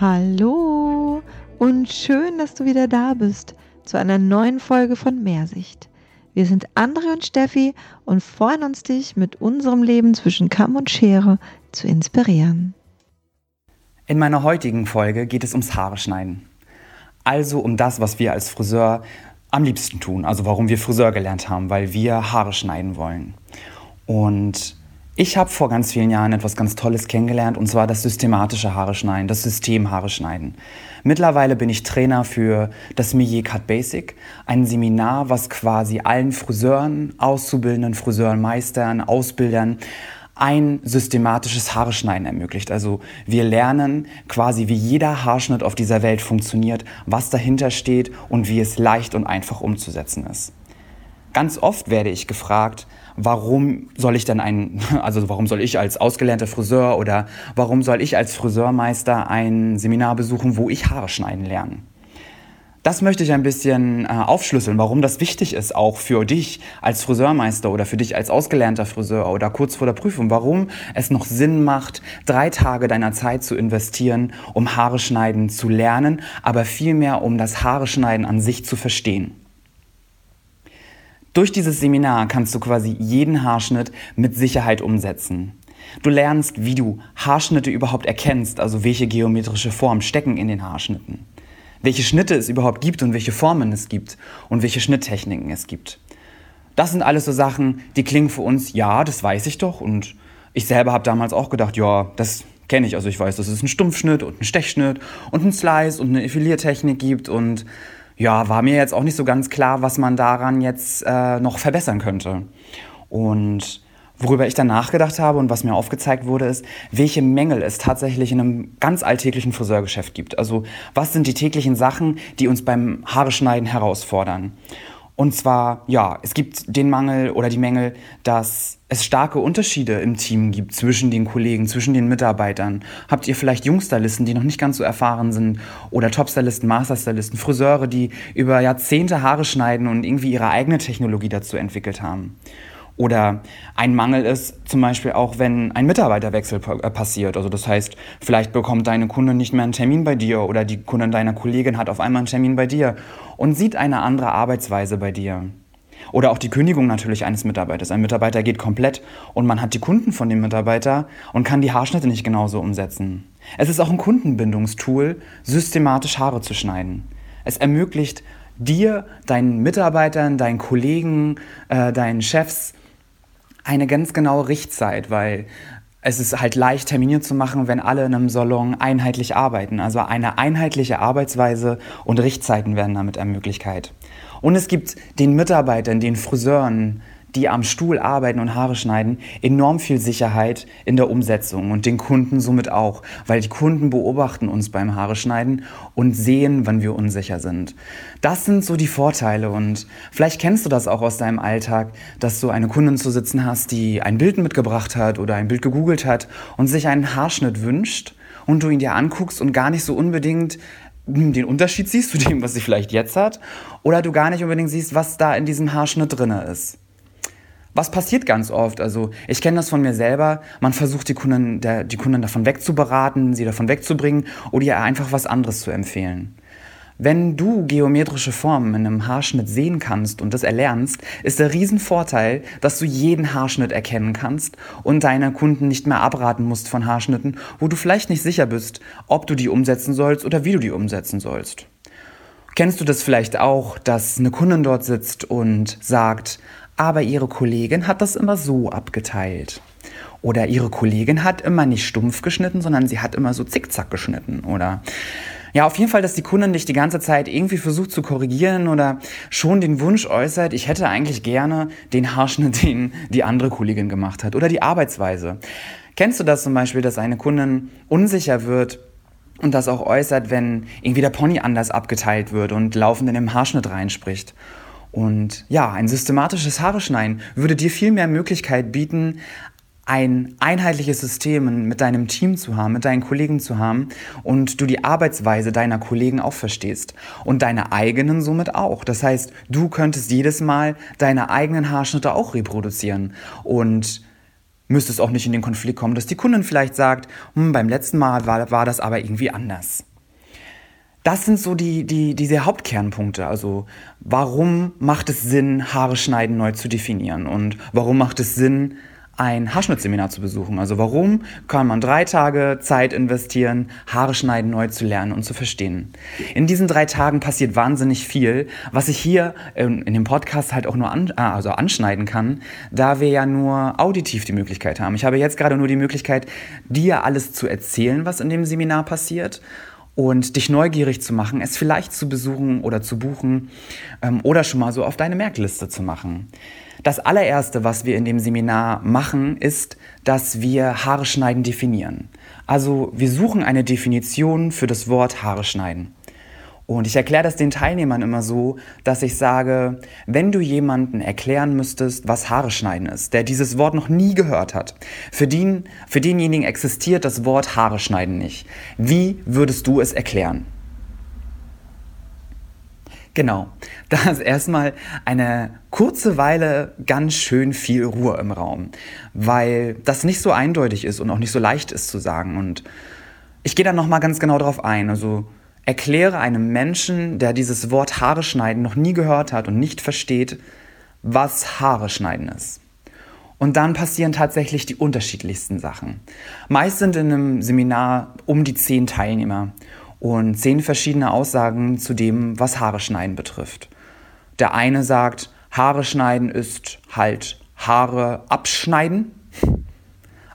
Hallo und schön, dass du wieder da bist zu einer neuen Folge von Mehrsicht. Wir sind Andre und Steffi und freuen uns, dich mit unserem Leben zwischen Kamm und Schere zu inspirieren. In meiner heutigen Folge geht es ums Haare schneiden. Also um das, was wir als Friseur am liebsten tun. Also warum wir Friseur gelernt haben, weil wir Haare schneiden wollen. Und ich habe vor ganz vielen Jahren etwas ganz Tolles kennengelernt und zwar das systematische Haare schneiden, das System Haare schneiden. Mittlerweile bin ich Trainer für das Millet Cut Basic, ein Seminar, was quasi allen Friseuren, Auszubildenden, Friseuren, Meistern, Ausbildern ein systematisches Haareschneiden ermöglicht. Also wir lernen quasi, wie jeder Haarschnitt auf dieser Welt funktioniert, was dahinter steht und wie es leicht und einfach umzusetzen ist. Ganz oft werde ich gefragt, warum soll ich denn ein, also warum soll ich als ausgelernter Friseur oder warum soll ich als Friseurmeister ein Seminar besuchen, wo ich Haare schneiden lerne? Das möchte ich ein bisschen äh, aufschlüsseln, warum das wichtig ist, auch für dich als Friseurmeister oder für dich als ausgelernter Friseur oder kurz vor der Prüfung, warum es noch Sinn macht, drei Tage deiner Zeit zu investieren, um Haare schneiden zu lernen, aber vielmehr um das Haare schneiden an sich zu verstehen. Durch dieses Seminar kannst du quasi jeden Haarschnitt mit Sicherheit umsetzen. Du lernst, wie du Haarschnitte überhaupt erkennst, also welche geometrische Formen stecken in den Haarschnitten. Welche Schnitte es überhaupt gibt und welche Formen es gibt und welche Schnitttechniken es gibt. Das sind alles so Sachen, die klingen für uns, ja, das weiß ich doch. Und ich selber habe damals auch gedacht, ja, das kenne ich. Also ich weiß, dass es einen Stumpfschnitt und einen Stechschnitt und einen Slice und eine Effiliertechnik gibt und ja, war mir jetzt auch nicht so ganz klar, was man daran jetzt äh, noch verbessern könnte. Und worüber ich dann nachgedacht habe und was mir aufgezeigt wurde, ist, welche Mängel es tatsächlich in einem ganz alltäglichen Friseurgeschäft gibt. Also was sind die täglichen Sachen, die uns beim Haareschneiden herausfordern. Und zwar, ja, es gibt den Mangel oder die Mängel, dass es starke Unterschiede im Team gibt zwischen den Kollegen, zwischen den Mitarbeitern. Habt ihr vielleicht Jungstylisten, die noch nicht ganz so erfahren sind oder Topstylisten, Masterstylisten, Friseure, die über Jahrzehnte Haare schneiden und irgendwie ihre eigene Technologie dazu entwickelt haben? Oder ein Mangel ist zum Beispiel auch, wenn ein Mitarbeiterwechsel äh, passiert. Also das heißt, vielleicht bekommt deine Kunde nicht mehr einen Termin bei dir oder die Kundin deiner Kollegin hat auf einmal einen Termin bei dir und sieht eine andere Arbeitsweise bei dir. Oder auch die Kündigung natürlich eines Mitarbeiters. Ein Mitarbeiter geht komplett und man hat die Kunden von dem Mitarbeiter und kann die Haarschnitte nicht genauso umsetzen. Es ist auch ein Kundenbindungstool, systematisch Haare zu schneiden. Es ermöglicht dir, deinen Mitarbeitern, deinen Kollegen, äh, deinen Chefs eine ganz genaue Richtzeit, weil es ist halt leicht, Termine zu machen, wenn alle in einem Salon einheitlich arbeiten. Also eine einheitliche Arbeitsweise und Richtzeiten werden damit ermöglicht. Und es gibt den Mitarbeitern, den Friseuren, die am Stuhl arbeiten und Haare schneiden, enorm viel Sicherheit in der Umsetzung und den Kunden somit auch, weil die Kunden beobachten uns beim Haare schneiden und sehen, wann wir unsicher sind. Das sind so die Vorteile und vielleicht kennst du das auch aus deinem Alltag, dass du eine Kundin zu sitzen hast, die ein Bild mitgebracht hat oder ein Bild gegoogelt hat und sich einen Haarschnitt wünscht und du ihn dir anguckst und gar nicht so unbedingt den Unterschied siehst zu dem, was sie vielleicht jetzt hat, oder du gar nicht unbedingt siehst, was da in diesem Haarschnitt drin ist. Was passiert ganz oft? Also ich kenne das von mir selber. Man versucht die Kunden, der, die Kunden davon wegzuberaten, sie davon wegzubringen oder ihr einfach was anderes zu empfehlen. Wenn du geometrische Formen in einem Haarschnitt sehen kannst und das erlernst, ist der Riesenvorteil, dass du jeden Haarschnitt erkennen kannst und deine Kunden nicht mehr abraten musst von Haarschnitten, wo du vielleicht nicht sicher bist, ob du die umsetzen sollst oder wie du die umsetzen sollst. Kennst du das vielleicht auch, dass eine Kundin dort sitzt und sagt, aber ihre Kollegin hat das immer so abgeteilt. Oder ihre Kollegin hat immer nicht stumpf geschnitten, sondern sie hat immer so zickzack geschnitten. Oder ja, auf jeden Fall, dass die Kundin nicht die ganze Zeit irgendwie versucht zu korrigieren oder schon den Wunsch äußert, ich hätte eigentlich gerne den Haarschnitt, den die andere Kollegin gemacht hat. Oder die Arbeitsweise. Kennst du das zum Beispiel, dass eine Kundin unsicher wird, und das auch äußert, wenn irgendwie der Pony anders abgeteilt wird und laufend in den Haarschnitt reinspricht. Und ja, ein systematisches Haare schneiden würde dir viel mehr Möglichkeit bieten, ein einheitliches System mit deinem Team zu haben, mit deinen Kollegen zu haben und du die Arbeitsweise deiner Kollegen auch verstehst und deine eigenen somit auch. Das heißt, du könntest jedes Mal deine eigenen Haarschnitte auch reproduzieren und müsstest auch nicht in den Konflikt kommen, dass die Kundin vielleicht sagt, hm, beim letzten Mal war, war das aber irgendwie anders. Das sind so die, die, diese Hauptkernpunkte. Also warum macht es Sinn, Haare schneiden neu zu definieren? Und warum macht es Sinn, ein Haarschnittseminar zu besuchen. Also warum kann man drei Tage Zeit investieren, Haare schneiden neu zu lernen und zu verstehen. In diesen drei Tagen passiert wahnsinnig viel, was ich hier in, in dem Podcast halt auch nur an, ah, also anschneiden kann, da wir ja nur auditiv die Möglichkeit haben. Ich habe jetzt gerade nur die Möglichkeit, dir alles zu erzählen, was in dem Seminar passiert und dich neugierig zu machen, es vielleicht zu besuchen oder zu buchen ähm, oder schon mal so auf deine Merkliste zu machen. Das allererste, was wir in dem Seminar machen, ist, dass wir Haare schneiden definieren. Also wir suchen eine Definition für das Wort Haare schneiden. Und ich erkläre das den Teilnehmern immer so, dass ich sage, wenn du jemanden erklären müsstest, was Haare schneiden ist, der dieses Wort noch nie gehört hat, für, den, für denjenigen existiert das Wort Haare schneiden nicht. Wie würdest du es erklären? Genau, da ist erstmal eine kurze Weile ganz schön viel Ruhe im Raum, weil das nicht so eindeutig ist und auch nicht so leicht ist zu sagen. Und ich gehe dann nochmal ganz genau darauf ein. Also erkläre einem Menschen, der dieses Wort Haare schneiden noch nie gehört hat und nicht versteht, was Haare schneiden ist. Und dann passieren tatsächlich die unterschiedlichsten Sachen. Meist sind in einem Seminar um die zehn Teilnehmer und zehn verschiedene Aussagen zu dem, was Haare schneiden betrifft. Der eine sagt, Haare schneiden ist halt Haare abschneiden,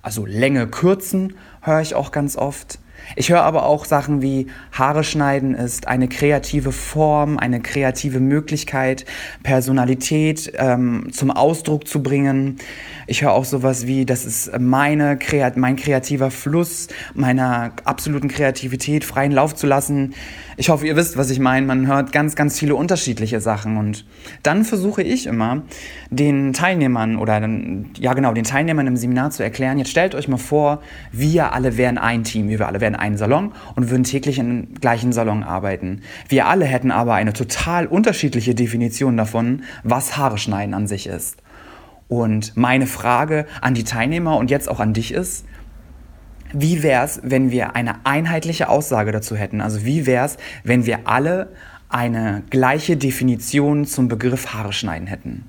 also Länge kürzen, höre ich auch ganz oft. Ich höre aber auch Sachen wie Haare schneiden ist eine kreative Form, eine kreative Möglichkeit, Personalität ähm, zum Ausdruck zu bringen. Ich höre auch sowas wie, das ist meine, mein kreativer Fluss, meiner absoluten Kreativität freien Lauf zu lassen. Ich hoffe, ihr wisst, was ich meine. Man hört ganz, ganz viele unterschiedliche Sachen. Und dann versuche ich immer, den Teilnehmern oder ja genau, den Teilnehmern im Seminar zu erklären, jetzt stellt euch mal vor, wir alle wären ein Team, wir alle wären einen Salon und würden täglich im gleichen Salon arbeiten. Wir alle hätten aber eine total unterschiedliche Definition davon, was Haare schneiden an sich ist. Und meine Frage an die Teilnehmer und jetzt auch an dich ist, wie wäre es, wenn wir eine einheitliche Aussage dazu hätten? Also wie wäre es, wenn wir alle eine gleiche Definition zum Begriff Haare schneiden hätten?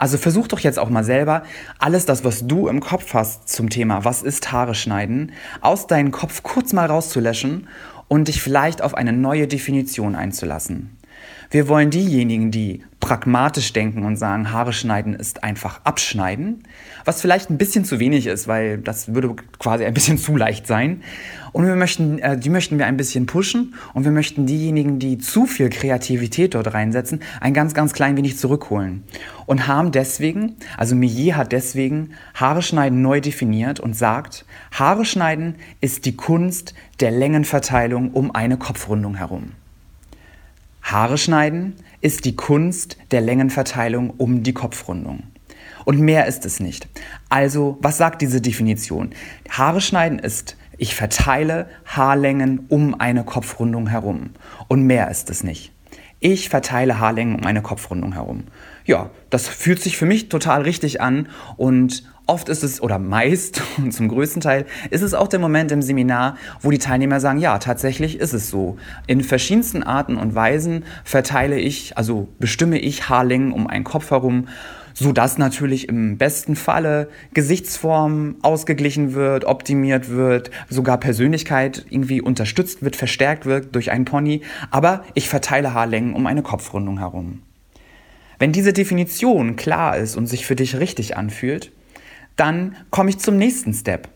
Also versuch doch jetzt auch mal selber, alles das, was du im Kopf hast zum Thema, was ist Haare schneiden, aus deinem Kopf kurz mal rauszulöschen und dich vielleicht auf eine neue Definition einzulassen. Wir wollen diejenigen, die pragmatisch denken und sagen, Haare schneiden ist einfach abschneiden, was vielleicht ein bisschen zu wenig ist, weil das würde quasi ein bisschen zu leicht sein. Und wir möchten, äh, die möchten wir ein bisschen pushen und wir möchten diejenigen, die zu viel Kreativität dort reinsetzen, ein ganz, ganz klein wenig zurückholen. Und haben deswegen, also Millet hat deswegen Haare schneiden neu definiert und sagt, Haare schneiden ist die Kunst der Längenverteilung um eine Kopfrundung herum. Haare schneiden ist die Kunst der Längenverteilung um die Kopfrundung. Und mehr ist es nicht. Also, was sagt diese Definition? Haare schneiden ist, ich verteile Haarlängen um eine Kopfrundung herum. Und mehr ist es nicht. Ich verteile Haarlängen um eine Kopfrundung herum. Ja, das fühlt sich für mich total richtig an und Oft ist es, oder meist und zum größten Teil, ist es auch der Moment im Seminar, wo die Teilnehmer sagen, ja, tatsächlich ist es so. In verschiedensten Arten und Weisen verteile ich, also bestimme ich Haarlängen um einen Kopf herum, sodass natürlich im besten Falle Gesichtsform ausgeglichen wird, optimiert wird, sogar Persönlichkeit irgendwie unterstützt wird, verstärkt wird durch einen Pony. Aber ich verteile Haarlängen um eine Kopfrundung herum. Wenn diese Definition klar ist und sich für dich richtig anfühlt, dann komme ich zum nächsten Step.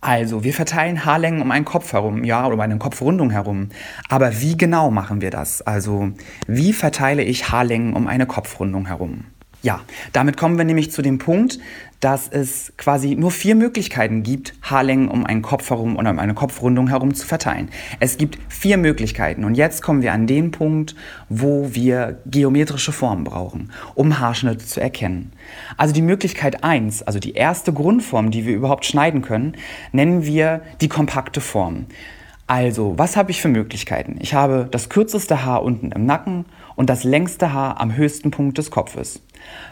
Also, wir verteilen Haarlängen um einen Kopf herum, ja, oder um eine Kopfrundung herum. Aber wie genau machen wir das? Also, wie verteile ich Haarlängen um eine Kopfrundung herum? Ja, damit kommen wir nämlich zu dem Punkt, dass es quasi nur vier Möglichkeiten gibt, Haarlängen um einen Kopf herum oder um eine Kopfrundung herum zu verteilen. Es gibt vier Möglichkeiten und jetzt kommen wir an den Punkt, wo wir geometrische Formen brauchen, um Haarschnitte zu erkennen. Also die Möglichkeit eins, also die erste Grundform, die wir überhaupt schneiden können, nennen wir die kompakte Form. Also, was habe ich für Möglichkeiten? Ich habe das kürzeste Haar unten im Nacken und das längste Haar am höchsten Punkt des Kopfes.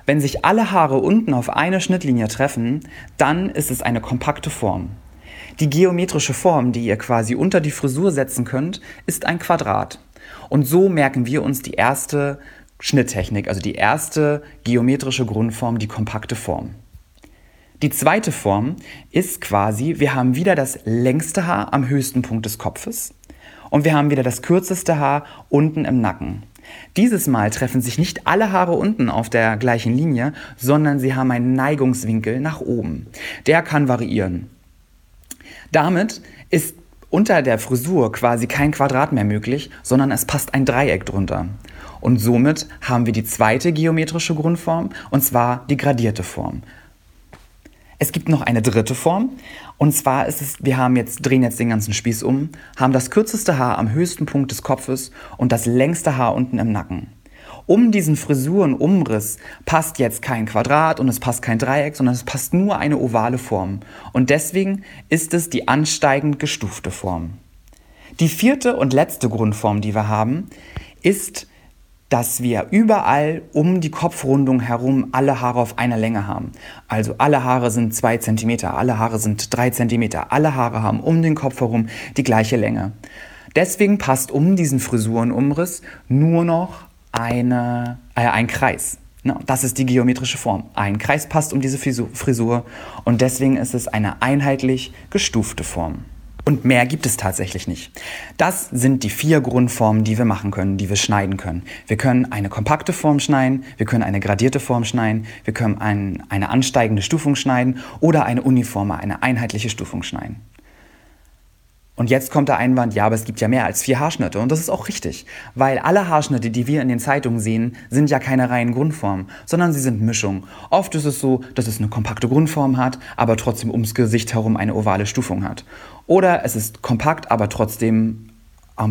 Wenn sich alle Haare unten auf eine Schnittlinie treffen, dann ist es eine kompakte Form. Die geometrische Form, die ihr quasi unter die Frisur setzen könnt, ist ein Quadrat. Und so merken wir uns die erste Schnitttechnik, also die erste geometrische Grundform, die kompakte Form. Die zweite Form ist quasi, wir haben wieder das längste Haar am höchsten Punkt des Kopfes und wir haben wieder das kürzeste Haar unten im Nacken. Dieses Mal treffen sich nicht alle Haare unten auf der gleichen Linie, sondern sie haben einen Neigungswinkel nach oben. Der kann variieren. Damit ist unter der Frisur quasi kein Quadrat mehr möglich, sondern es passt ein Dreieck drunter. Und somit haben wir die zweite geometrische Grundform, und zwar die gradierte Form. Es gibt noch eine dritte Form. Und zwar ist es, wir haben jetzt, drehen jetzt den ganzen Spieß um, haben das kürzeste Haar am höchsten Punkt des Kopfes und das längste Haar unten im Nacken. Um diesen Frisurenumriss passt jetzt kein Quadrat und es passt kein Dreieck, sondern es passt nur eine ovale Form. Und deswegen ist es die ansteigend gestufte Form. Die vierte und letzte Grundform, die wir haben, ist dass wir überall um die Kopfrundung herum alle Haare auf einer Länge haben. Also alle Haare sind zwei Zentimeter, alle Haare sind drei Zentimeter, alle Haare haben um den Kopf herum die gleiche Länge. Deswegen passt um diesen Frisurenumriss nur noch eine, äh, ein Kreis. Das ist die geometrische Form. Ein Kreis passt um diese Frisur und deswegen ist es eine einheitlich gestufte Form. Und mehr gibt es tatsächlich nicht. Das sind die vier Grundformen, die wir machen können, die wir schneiden können. Wir können eine kompakte Form schneiden, wir können eine gradierte Form schneiden, wir können ein, eine ansteigende Stufung schneiden oder eine uniforme, eine einheitliche Stufung schneiden. Und jetzt kommt der Einwand, ja, aber es gibt ja mehr als vier Haarschnitte. Und das ist auch richtig, weil alle Haarschnitte, die wir in den Zeitungen sehen, sind ja keine reinen Grundformen, sondern sie sind Mischungen. Oft ist es so, dass es eine kompakte Grundform hat, aber trotzdem ums Gesicht herum eine ovale Stufung hat. Oder es ist kompakt, aber trotzdem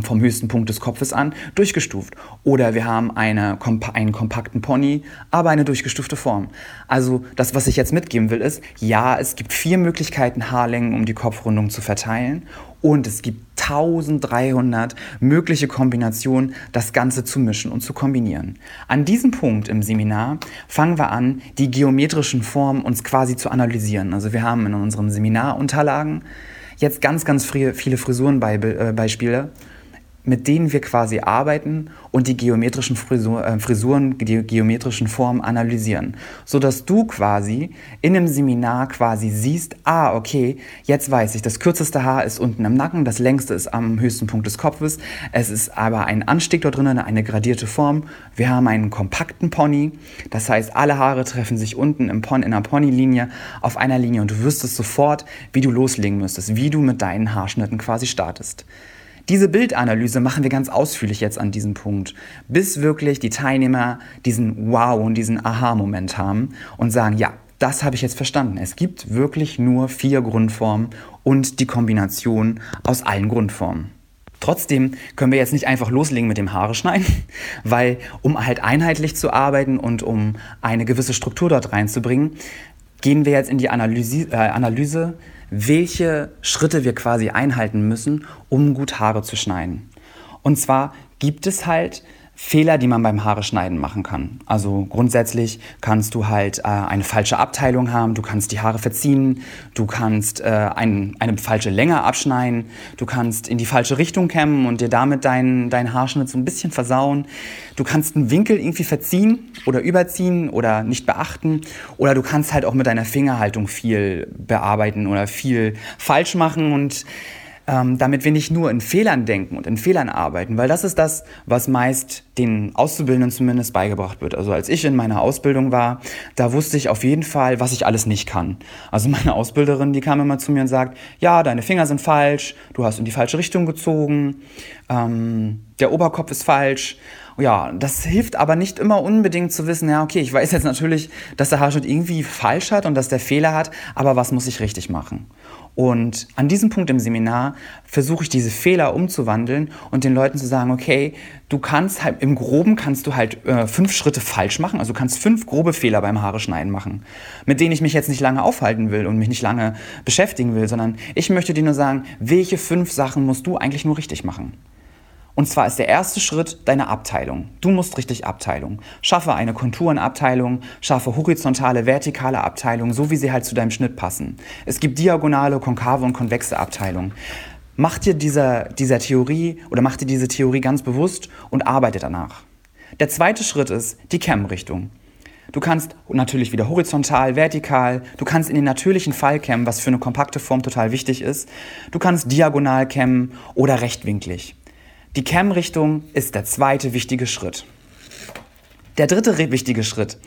vom höchsten Punkt des Kopfes an durchgestuft. Oder wir haben eine, einen kompakten Pony, aber eine durchgestufte Form. Also das, was ich jetzt mitgeben will, ist, ja, es gibt vier Möglichkeiten, Haarlängen um die Kopfrundung zu verteilen. Und es gibt 1300 mögliche Kombinationen, das Ganze zu mischen und zu kombinieren. An diesem Punkt im Seminar fangen wir an, die geometrischen Formen uns quasi zu analysieren. Also wir haben in unseren Seminarunterlagen jetzt ganz, ganz viele Frisurenbeispiele mit denen wir quasi arbeiten und die geometrischen Frisur, äh, Frisuren, die geometrischen Formen analysieren, sodass du quasi in einem Seminar quasi siehst, ah, okay, jetzt weiß ich, das kürzeste Haar ist unten im Nacken, das längste ist am höchsten Punkt des Kopfes, es ist aber ein Anstieg dort drinnen, eine gradierte Form, wir haben einen kompakten Pony, das heißt, alle Haare treffen sich unten im Pon in einer Ponylinie auf einer Linie und du wüsstest sofort, wie du loslegen müsstest, wie du mit deinen Haarschnitten quasi startest. Diese Bildanalyse machen wir ganz ausführlich jetzt an diesem Punkt, bis wirklich die Teilnehmer diesen Wow und diesen Aha-Moment haben und sagen, ja, das habe ich jetzt verstanden. Es gibt wirklich nur vier Grundformen und die Kombination aus allen Grundformen. Trotzdem können wir jetzt nicht einfach loslegen mit dem Haare schneiden, weil um halt einheitlich zu arbeiten und um eine gewisse Struktur dort reinzubringen, gehen wir jetzt in die Analyse, äh, Analyse welche Schritte wir quasi einhalten müssen, um gut Haare zu schneiden. Und zwar gibt es halt Fehler, die man beim Haare schneiden machen kann. Also grundsätzlich kannst du halt äh, eine falsche Abteilung haben, du kannst die Haare verziehen, du kannst äh, ein, eine falsche Länge abschneiden, du kannst in die falsche Richtung kämmen und dir damit deinen dein Haarschnitt so ein bisschen versauen. Du kannst einen Winkel irgendwie verziehen oder überziehen oder nicht beachten oder du kannst halt auch mit deiner Fingerhaltung viel bearbeiten oder viel falsch machen und ähm, damit wir nicht nur in Fehlern denken und in Fehlern arbeiten, weil das ist das, was meist den Auszubildenden zumindest beigebracht wird. Also als ich in meiner Ausbildung war, da wusste ich auf jeden Fall, was ich alles nicht kann. Also meine Ausbilderin, die kam immer zu mir und sagt, ja, deine Finger sind falsch, du hast in die falsche Richtung gezogen, ähm, der Oberkopf ist falsch. Ja, das hilft aber nicht immer unbedingt zu wissen, ja, okay, ich weiß jetzt natürlich, dass der Haarschnitt irgendwie falsch hat und dass der Fehler hat, aber was muss ich richtig machen? Und an diesem Punkt im Seminar versuche ich diese Fehler umzuwandeln und den Leuten zu sagen, okay, du kannst halt im Groben kannst du halt äh, fünf Schritte falsch machen, also du kannst fünf grobe Fehler beim Haare schneiden machen, mit denen ich mich jetzt nicht lange aufhalten will und mich nicht lange beschäftigen will, sondern ich möchte dir nur sagen, welche fünf Sachen musst du eigentlich nur richtig machen? Und zwar ist der erste Schritt deine Abteilung. Du musst richtig Abteilung. Schaffe eine Konturenabteilung, schaffe horizontale, vertikale Abteilung, so wie sie halt zu deinem Schnitt passen. Es gibt diagonale, konkave und konvexe Abteilungen. Mach dir dieser, dieser Theorie oder mach dir diese Theorie ganz bewusst und arbeite danach. Der zweite Schritt ist die Cam-Richtung. Du kannst natürlich wieder horizontal, vertikal, du kannst in den natürlichen Fall kämmen, was für eine kompakte Form total wichtig ist. Du kannst diagonal kämmen oder rechtwinklig. Die Cam-Richtung ist der zweite wichtige Schritt. Der dritte wichtige Schritt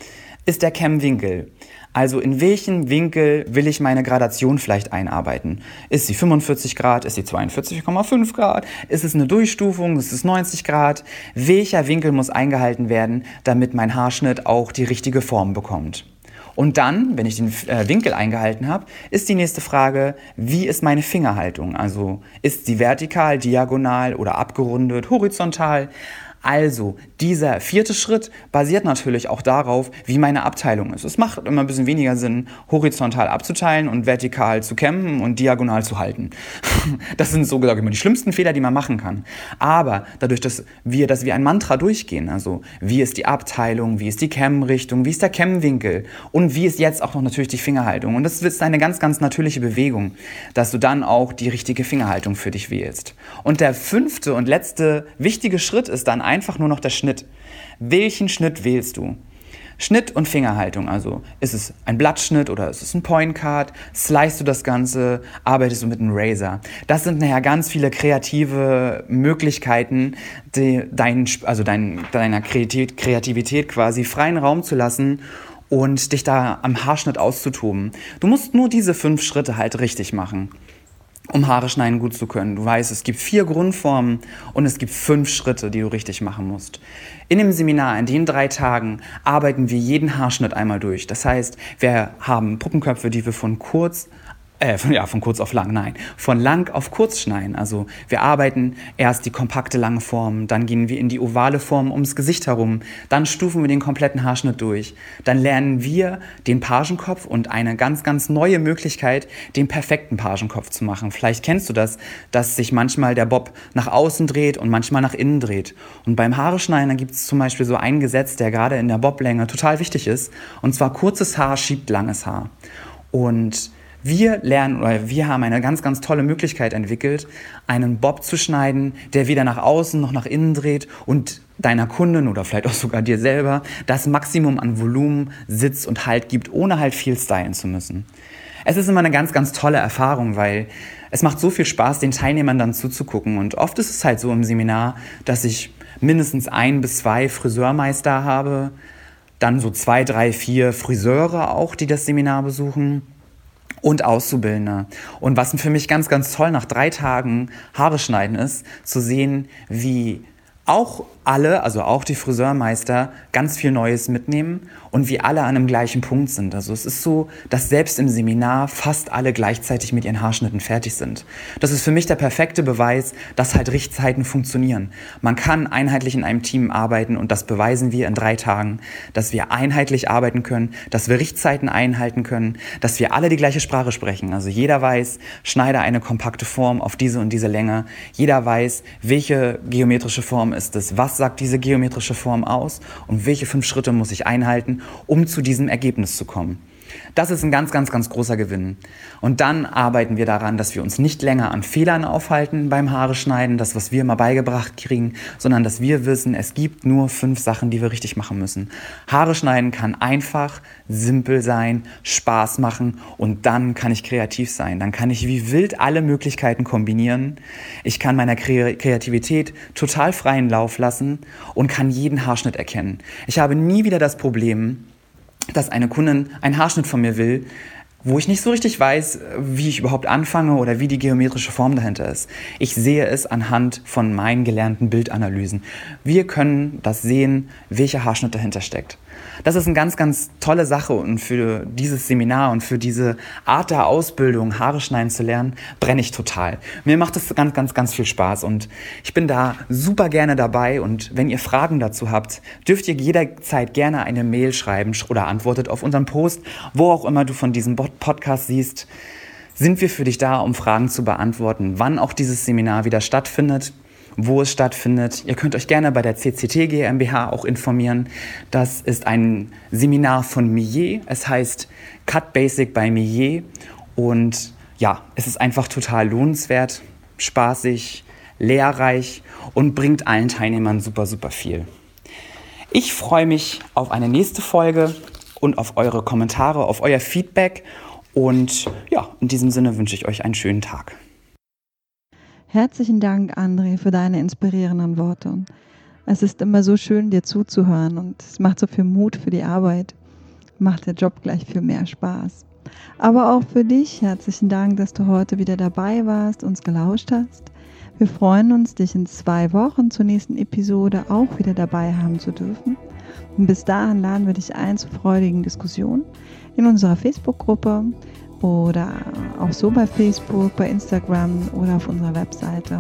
ist der Cam-Winkel. Also in welchen Winkel will ich meine Gradation vielleicht einarbeiten? Ist sie 45 Grad? Ist sie 42,5 Grad? Ist es eine Durchstufung? Ist es 90 Grad? Welcher Winkel muss eingehalten werden, damit mein Haarschnitt auch die richtige Form bekommt? Und dann, wenn ich den äh, Winkel eingehalten habe, ist die nächste Frage, wie ist meine Fingerhaltung? Also ist sie vertikal, diagonal oder abgerundet, horizontal? Also, dieser vierte Schritt basiert natürlich auch darauf, wie meine Abteilung ist. Es macht immer ein bisschen weniger Sinn, horizontal abzuteilen und vertikal zu kämmen und diagonal zu halten. Das sind so gesagt immer die schlimmsten Fehler, die man machen kann. Aber dadurch, dass wir, dass wir ein Mantra durchgehen, also wie ist die Abteilung, wie ist die Kämmrichtung, wie ist der Kämmwinkel und wie ist jetzt auch noch natürlich die Fingerhaltung. Und das ist eine ganz, ganz natürliche Bewegung, dass du dann auch die richtige Fingerhaltung für dich wählst. Und der fünfte und letzte wichtige Schritt ist dann einfach nur noch der Schnitt. Welchen Schnitt wählst du? Schnitt und Fingerhaltung, also ist es ein Blattschnitt oder ist es ein Point Card? Slice du das Ganze? Arbeitest du mit einem Razor? Das sind nachher ganz viele kreative Möglichkeiten, die dein, also dein, deiner Kreativität quasi freien Raum zu lassen und dich da am Haarschnitt auszutoben. Du musst nur diese fünf Schritte halt richtig machen um Haare schneiden gut zu können. Du weißt, es gibt vier Grundformen und es gibt fünf Schritte, die du richtig machen musst. In dem Seminar, in den drei Tagen, arbeiten wir jeden Haarschnitt einmal durch. Das heißt, wir haben Puppenköpfe, die wir von kurz äh, von, ja, von kurz auf lang, nein, von lang auf kurz schneiden. Also wir arbeiten erst die kompakte lange Form, dann gehen wir in die ovale Form ums Gesicht herum, dann stufen wir den kompletten Haarschnitt durch. Dann lernen wir den Pagenkopf und eine ganz, ganz neue Möglichkeit, den perfekten Pagenkopf zu machen. Vielleicht kennst du das, dass sich manchmal der Bob nach außen dreht und manchmal nach innen dreht. Und beim Haare schneiden, da gibt es zum Beispiel so ein Gesetz, der gerade in der Boblänge total wichtig ist. Und zwar kurzes Haar schiebt langes Haar. Und wir lernen oder wir haben eine ganz, ganz tolle Möglichkeit entwickelt, einen Bob zu schneiden, der weder nach außen noch nach innen dreht und deiner Kundin oder vielleicht auch sogar dir selber das Maximum an Volumen, Sitz und Halt gibt, ohne halt viel stylen zu müssen. Es ist immer eine ganz, ganz tolle Erfahrung, weil es macht so viel Spaß, den Teilnehmern dann zuzugucken. Und oft ist es halt so im Seminar, dass ich mindestens ein bis zwei Friseurmeister habe, dann so zwei, drei, vier Friseure auch, die das Seminar besuchen und Auszubildende. Und was für mich ganz, ganz toll nach drei Tagen Haare schneiden ist, zu sehen, wie auch alle, also auch die Friseurmeister, ganz viel Neues mitnehmen und wir alle an einem gleichen Punkt sind. Also es ist so, dass selbst im Seminar fast alle gleichzeitig mit ihren Haarschnitten fertig sind. Das ist für mich der perfekte Beweis, dass halt Richtzeiten funktionieren. Man kann einheitlich in einem Team arbeiten und das beweisen wir in drei Tagen, dass wir einheitlich arbeiten können, dass wir Richtzeiten einhalten können, dass wir alle die gleiche Sprache sprechen. Also jeder weiß, schneide eine kompakte Form auf diese und diese Länge. Jeder weiß, welche geometrische Form ist es, was sagt diese geometrische Form aus und welche fünf Schritte muss ich einhalten, um zu diesem Ergebnis zu kommen. Das ist ein ganz, ganz, ganz großer Gewinn. Und dann arbeiten wir daran, dass wir uns nicht länger an Fehlern aufhalten beim Haare schneiden, das, was wir mal beigebracht kriegen, sondern dass wir wissen, es gibt nur fünf Sachen, die wir richtig machen müssen. Haare schneiden kann einfach, simpel sein, Spaß machen und dann kann ich kreativ sein. Dann kann ich wie wild alle Möglichkeiten kombinieren. Ich kann meiner Kreativität total freien Lauf lassen und kann jeden Haarschnitt erkennen. Ich habe nie wieder das Problem, dass eine Kundin einen Haarschnitt von mir will, wo ich nicht so richtig weiß, wie ich überhaupt anfange oder wie die geometrische Form dahinter ist. Ich sehe es anhand von meinen gelernten Bildanalysen. Wir können das sehen, welcher Haarschnitt dahinter steckt. Das ist eine ganz, ganz tolle Sache und für dieses Seminar und für diese Art der Ausbildung, Haare schneiden zu lernen, brenne ich total. Mir macht es ganz, ganz, ganz viel Spaß und ich bin da super gerne dabei und wenn ihr Fragen dazu habt, dürft ihr jederzeit gerne eine Mail schreiben oder antwortet auf unseren Post, wo auch immer du von diesem Podcast siehst sind wir für dich da, um Fragen zu beantworten, wann auch dieses Seminar wieder stattfindet wo es stattfindet. Ihr könnt euch gerne bei der CCT GmbH auch informieren. Das ist ein Seminar von Millet. Es heißt Cut Basic bei Millet. Und ja, es ist einfach total lohnenswert, spaßig, lehrreich und bringt allen Teilnehmern super, super viel. Ich freue mich auf eine nächste Folge und auf eure Kommentare, auf euer Feedback. Und ja, in diesem Sinne wünsche ich euch einen schönen Tag. Herzlichen Dank, André, für deine inspirierenden Worte. Es ist immer so schön, dir zuzuhören und es macht so viel Mut für die Arbeit. Macht der Job gleich viel mehr Spaß. Aber auch für dich herzlichen Dank, dass du heute wieder dabei warst, uns gelauscht hast. Wir freuen uns, dich in zwei Wochen zur nächsten Episode auch wieder dabei haben zu dürfen. Und bis dahin laden wir dich ein zu freudigen Diskussionen in unserer Facebook-Gruppe oder auch so bei Facebook, bei Instagram oder auf unserer Webseite.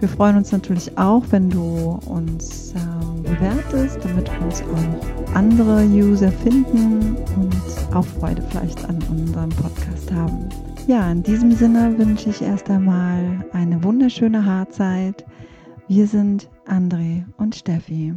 Wir freuen uns natürlich auch, wenn du uns ähm, bewertest, damit uns auch andere User finden und auch Freude vielleicht an unserem Podcast haben. Ja, in diesem Sinne wünsche ich erst einmal eine wunderschöne Haarzeit. Wir sind André und Steffi.